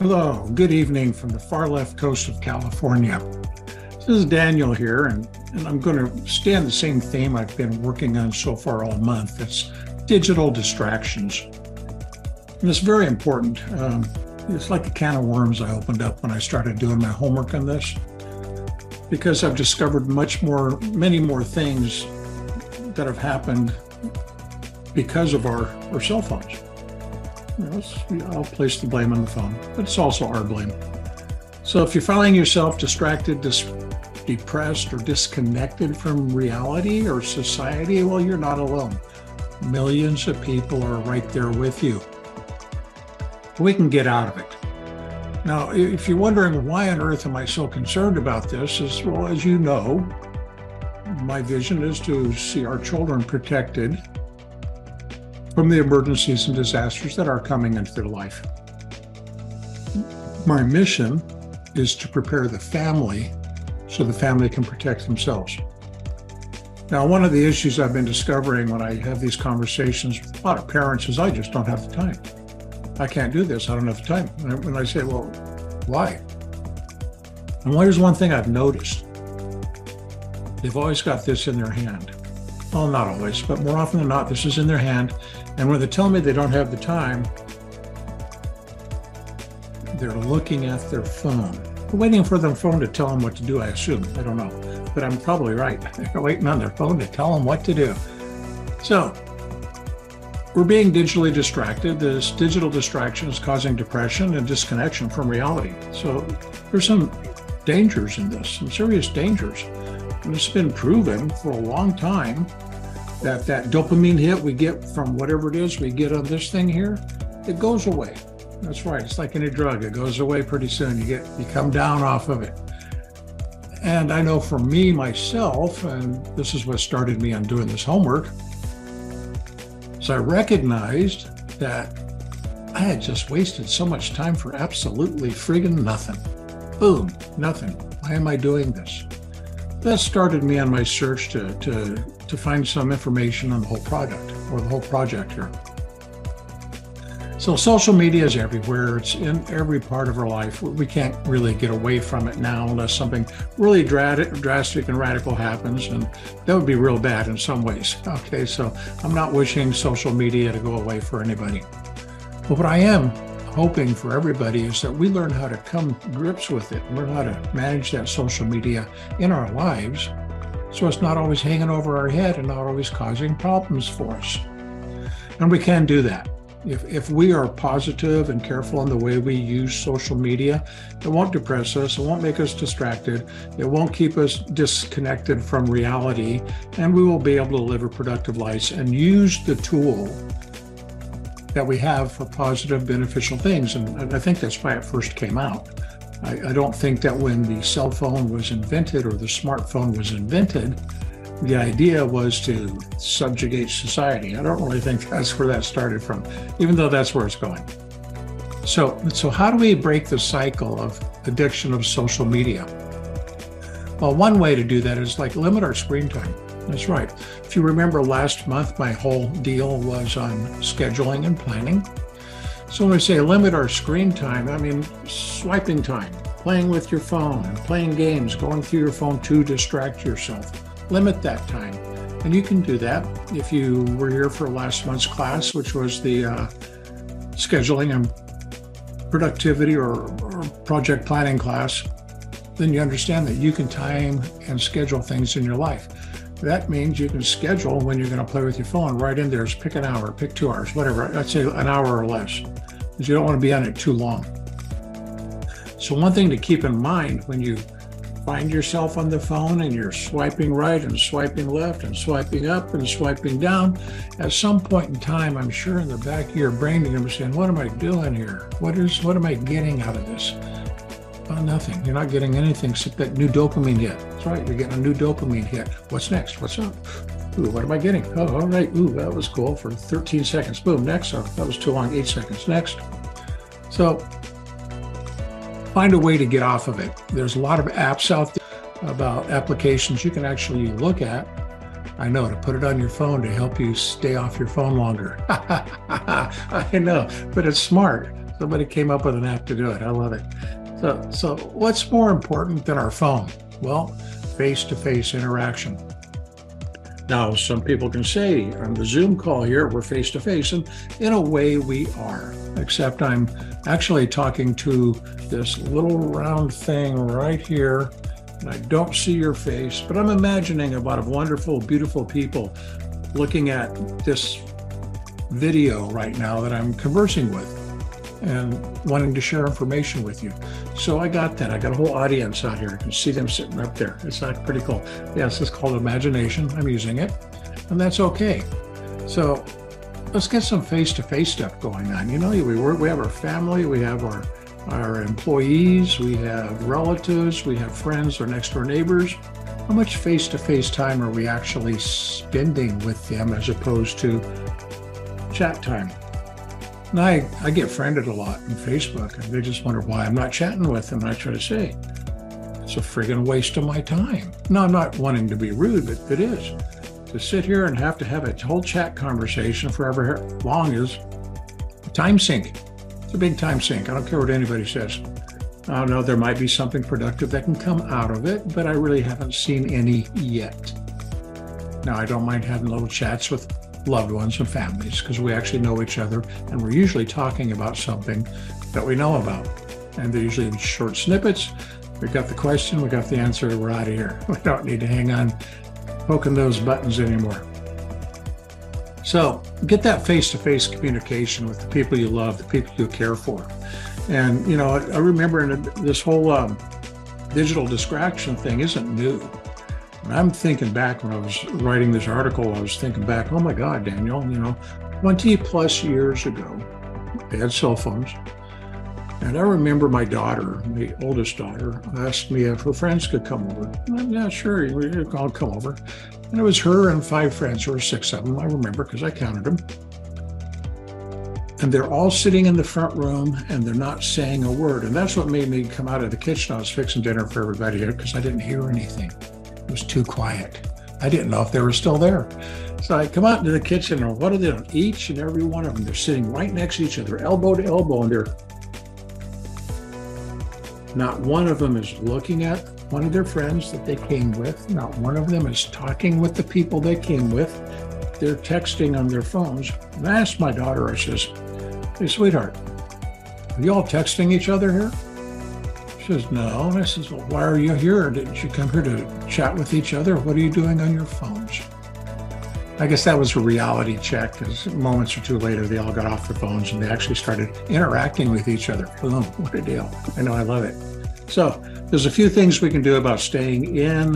Hello, good evening from the far left coast of California. This is Daniel here, and, and I'm going to stay on the same theme I've been working on so far all month. It's digital distractions. And it's very important. Um, it's like a can of worms I opened up when I started doing my homework on this, because I've discovered much more, many more things that have happened because of our, our cell phones. I'll place the blame on the phone, but it's also our blame. So if you're finding yourself distracted, dis- depressed, or disconnected from reality or society, well, you're not alone. Millions of people are right there with you. We can get out of it. Now, if you're wondering why on earth am I so concerned about this, as well as you know, my vision is to see our children protected from the emergencies and disasters that are coming into their life. My mission is to prepare the family so the family can protect themselves. Now, one of the issues I've been discovering when I have these conversations with a lot of parents is I just don't have the time. I can't do this. I don't have the time. And I say, well, why? And here's one thing I've noticed they've always got this in their hand. Well, not always, but more often than not, this is in their hand. And when they tell me they don't have the time, they're looking at their phone, waiting for their phone to tell them what to do, I assume. I don't know, but I'm probably right. They're waiting on their phone to tell them what to do. So, we're being digitally distracted. This digital distraction is causing depression and disconnection from reality. So, there's some dangers in this, some serious dangers. And it's been proven for a long time that that dopamine hit we get from whatever it is we get on this thing here, it goes away. That's right. It's like any drug. It goes away pretty soon. You get you come down off of it. And I know for me myself, and this is what started me on doing this homework, is I recognized that I had just wasted so much time for absolutely friggin' nothing. Boom, nothing. Why am I doing this? That started me on my search to, to, to find some information on the whole product or the whole project here. So social media is everywhere. It's in every part of our life. We can't really get away from it now unless something really drastic and radical happens, and that would be real bad in some ways. Okay, so I'm not wishing social media to go away for anybody. But what I am hoping for everybody is that we learn how to come grips with it, learn how to manage that social media in our lives so it's not always hanging over our head and not always causing problems for us. And we can do that. If, if we are positive and careful in the way we use social media, it won't depress us, it won't make us distracted, it won't keep us disconnected from reality, and we will be able to live a productive life and use the tool that we have for positive, beneficial things. And I think that's why it first came out. I, I, don't think that when the cell phone was invented or the smartphone was invented, the idea was to subjugate society. I don't really think that's where that started from, even though that's where it's going. So, so how do we break the cycle of addiction of social media? Well, one way to do that is like limit our screen time. That's right. If you remember last month, my whole deal was on scheduling and planning. So when I say limit our screen time, I mean swiping time, playing with your phone playing games, going through your phone to distract yourself. Limit that time. And you can do that if you were here for last month's class, which was the uh, scheduling and productivity or, or project planning class, then you understand that you can time and schedule things in your life. That means you can schedule when you're going to play with your phone right in there. Pick an hour, pick two hours, whatever. I'd say an hour or less, because you don't want to be on it too long. So, one thing to keep in mind when you find yourself on the phone and you're swiping right and swiping left and swiping up and swiping down, at some point in time, I'm sure in the back of your brain, you're going to be saying, What am I doing here? What is what am I getting out of this? Nothing. You're not getting anything except that new dopamine hit. That's right. You're getting a new dopamine hit. What's next? What's up? Ooh, what am I getting? Oh, all right. Ooh, that was cool for 13 seconds. Boom. Next. Oh, that was too long. Eight seconds. Next. So find a way to get off of it. There's a lot of apps out there about applications you can actually look at. I know to put it on your phone to help you stay off your phone longer. I know, but it's smart. Somebody came up with an app to do it. I love it. So, so what's more important than our phone? Well, face to face interaction. Now, some people can say on the Zoom call here, we're face to face, and in a way we are, except I'm actually talking to this little round thing right here, and I don't see your face, but I'm imagining a lot of wonderful, beautiful people looking at this video right now that I'm conversing with and wanting to share information with you. So I got that. I got a whole audience out here. You can see them sitting up there. It's not pretty cool. Yes, it's called imagination. I'm using it, and that's okay. So let's get some face-to-face stuff going on. You know, we work, we have our family, we have our our employees, we have relatives, we have friends, our next door neighbors. How much face-to-face time are we actually spending with them as opposed to chat time? And I, I get friended a lot on Facebook, and they just wonder why I'm not chatting with them. And I try to say, it's a friggin' waste of my time. No, I'm not wanting to be rude, but it is. To sit here and have to have a whole chat conversation forever long is a time sink. It's a big time sink. I don't care what anybody says. I don't know there might be something productive that can come out of it, but I really haven't seen any yet. Now, I don't mind having little chats with loved ones and families because we actually know each other and we're usually talking about something that we know about. And they're usually short snippets. We've got the question, we've got the answer, we're out of here. We don't need to hang on poking those buttons anymore. So get that face to face communication with the people you love, the people you care for. And, you know, I, remember this whole um, digital distraction thing isn't new. I'm thinking back when I was writing this article, I was thinking back, oh my God, Daniel, you know, 20 plus years ago, they had cell phones. And I remember my daughter, my oldest daughter, asked me if her friends could come over. I'm, yeah, sure, I'll come over. And it was her and five friends, or six of them, I remember because I counted them. And they're all sitting in the front room and they're not saying a word. And that's what made me come out of the kitchen. I was fixing dinner for everybody because I didn't hear anything. It was too quiet. I didn't know if they were still there. So I come out into the kitchen, and what are they doing? Each and every one of them, they're sitting right next to each other, elbow to elbow, and they're not one of them is looking at one of their friends that they came with. Not one of them is talking with the people they came with. They're texting on their phones. And I asked my daughter, I says, Hey, sweetheart, are you all texting each other here? Says, No. And I says, Well, why are you here? Didn't you come here to chat with each other? What are you doing on your phones? I guess that was a reality check because moments or two later, they all got off their phones and they actually started interacting with each other. Boom, what a deal. I know, I love it. So, there's a few things we can do about staying in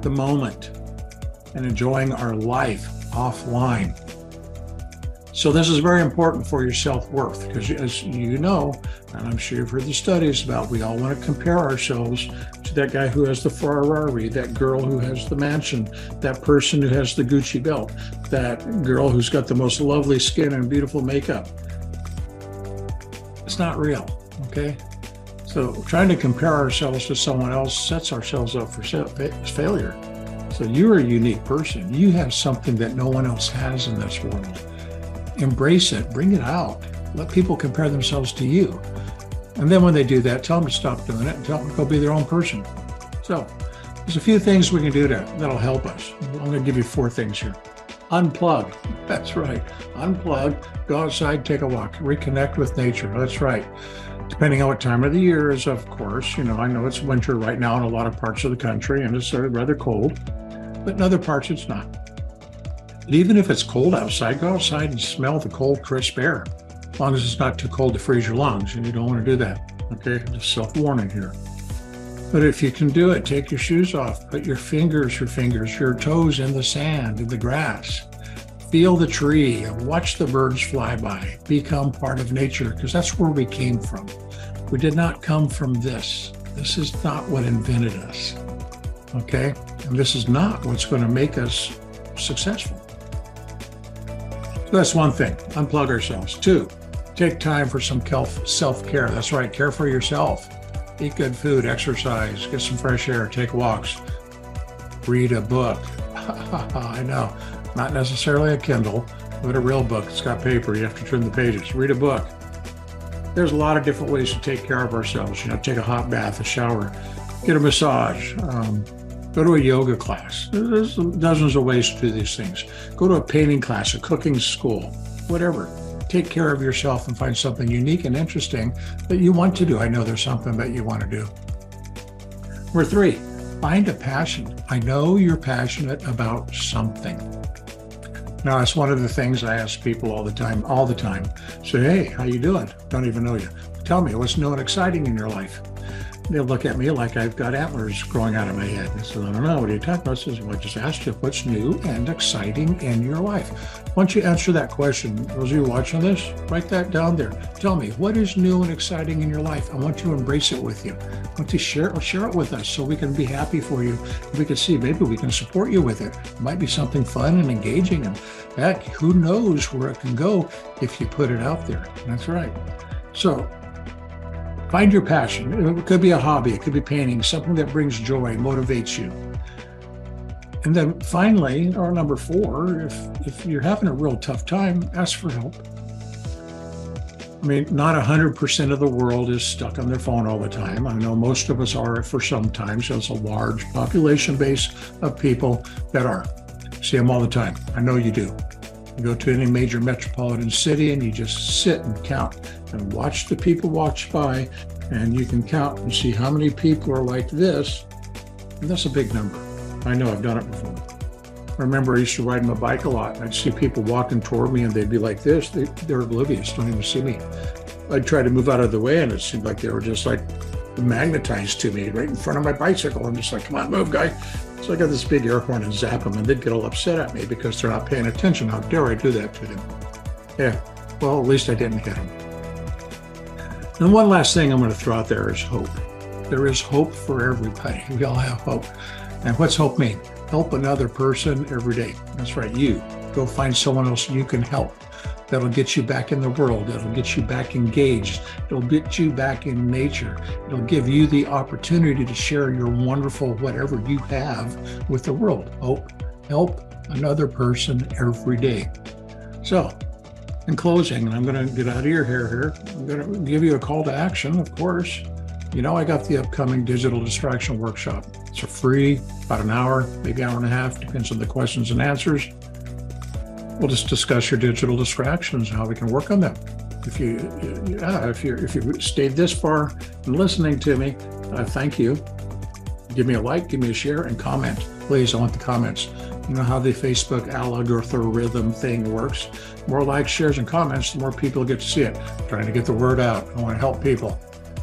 the moment and enjoying our life offline. So this is very important for your self-worth because as you know, and I'm sure you've heard the studies about, we all want to compare ourselves to that guy who has the Ferrari, that girl who has the mansion, that person who has the Gucci belt, that girl who's got the most lovely skin and beautiful makeup. It's not real, okay? So trying to compare ourselves to someone else sets ourselves up for failure. So you're a unique person. You have something that no one else has in this world embrace it, bring it out. Let people compare themselves to you. And then when they do that, tell them to stop doing it and tell them to go be their own person. So there's a few things we can do to, that'll help us. I'm going to give you four things here. Unplug. That's right. Unplug. Go outside, take a walk, reconnect with nature. That's right. Depending on what time of the year is, of course. You know, I know it's winter right now in a lot of parts of the country and it's rather cold, but in other parts it's not. Even if it's cold outside, go outside and smell the cold, crisp air. As long as it's not too cold to freeze your lungs, and you don't want to do that. Okay, just self warning here. But if you can do it, take your shoes off, put your fingers, your fingers, your toes in the sand, in the grass. Feel the tree, watch the birds fly by, become part of nature, because that's where we came from. We did not come from this. This is not what invented us. Okay? And this is not what's going to make us successful. So that's one thing, unplug ourselves. Two, take time for some self care. That's right, care for yourself. Eat good food, exercise, get some fresh air, take walks, read a book. I know, not necessarily a Kindle, but a real book. It's got paper, you have to turn the pages. Read a book. there's a lot of different ways to take care of ourselves. You know, take a hot bath, a shower, get a massage, um, go to a yoga class. There's dozens of ways to do these things. Go to a painting class, a cooking school, whatever. Take care of yourself and find something unique and interesting that you want to do. I know there's something that you want to do. Number three, find a passion. I know you're passionate about something. Now, it's one of the things I ask people all the time, all the time. Say, hey, how you doing? Don't even know you. Tell me what's new and exciting in your life. They look at me like I've got antlers growing out of my head. I said, I don't know. What are you talking about? I said, well, I just asked you what's new and exciting in your life. Once you answer that question, those of you watching this, write that down there. Tell me what is new and exciting in your life. I want to embrace it with you. I want to share, share it with us so we can be happy for you. We can see maybe we can support you with it. It might be something fun and engaging. And heck, who knows where it can go if you put it out there. That's right. So Find your passion. It could be a hobby, it could be painting, something that brings joy, motivates you. And then finally, or number four, if, if you're having a real tough time, ask for help. I mean, not 100% of the world is stuck on their phone all the time. I know most of us are for some time. So it's a large population base of people that are. See them all the time. I know you do. You go to any major metropolitan city and you just sit and count and watch the people watch by, and you can count and see how many people are like this. And that's a big number. I know I've done it before. I remember I used to ride my bike a lot. And I'd see people walking toward me and they'd be like this. They, they're oblivious, don't even see me. I'd try to move out of the way and it seemed like they were just like magnetized to me right in front of my bicycle. I'm just like, come on, move, guy. So I got this big air horn and zap them, and they'd get all upset at me because they're not paying attention. How dare I do that to them? Yeah, well, at least I didn't hit them. And one last thing I'm going to throw out there is hope. There is hope for everybody. We all have hope. And what's hope mean? Help another person every day. That's right, you. Go find someone else you can help. That'll get you back in the world. That'll get you back engaged. It'll get you back in nature. It'll give you the opportunity to share your wonderful whatever you have with the world. Hope, help another person every day. So in closing, and I'm going to get out of your hair here, I'm going to give you a call to action, of course. You know, I got the upcoming digital distraction workshop. It's a free, about an hour, maybe hour and a half, depends on the questions and answers. We'll just discuss your digital distractions, and how we can work on them. If you, yeah, if you if you stayed this far and listening to me, thank you. Give me a like, give me a share, and comment. Please, I want the comments. You know how the Facebook algorithm thing works. More likes, shares, and comments, the more people get to see it. I'm trying to get the word out. I want to help people.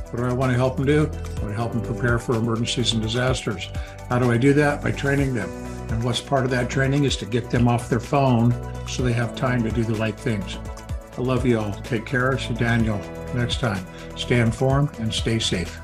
What do I want to help them do? I want to help them prepare for emergencies and disasters. How do I do that? By training them. And what's part of that training is to get them off their phone so they have time to do the right things. I love you all. Take care. See Daniel next time. Stay informed and stay safe.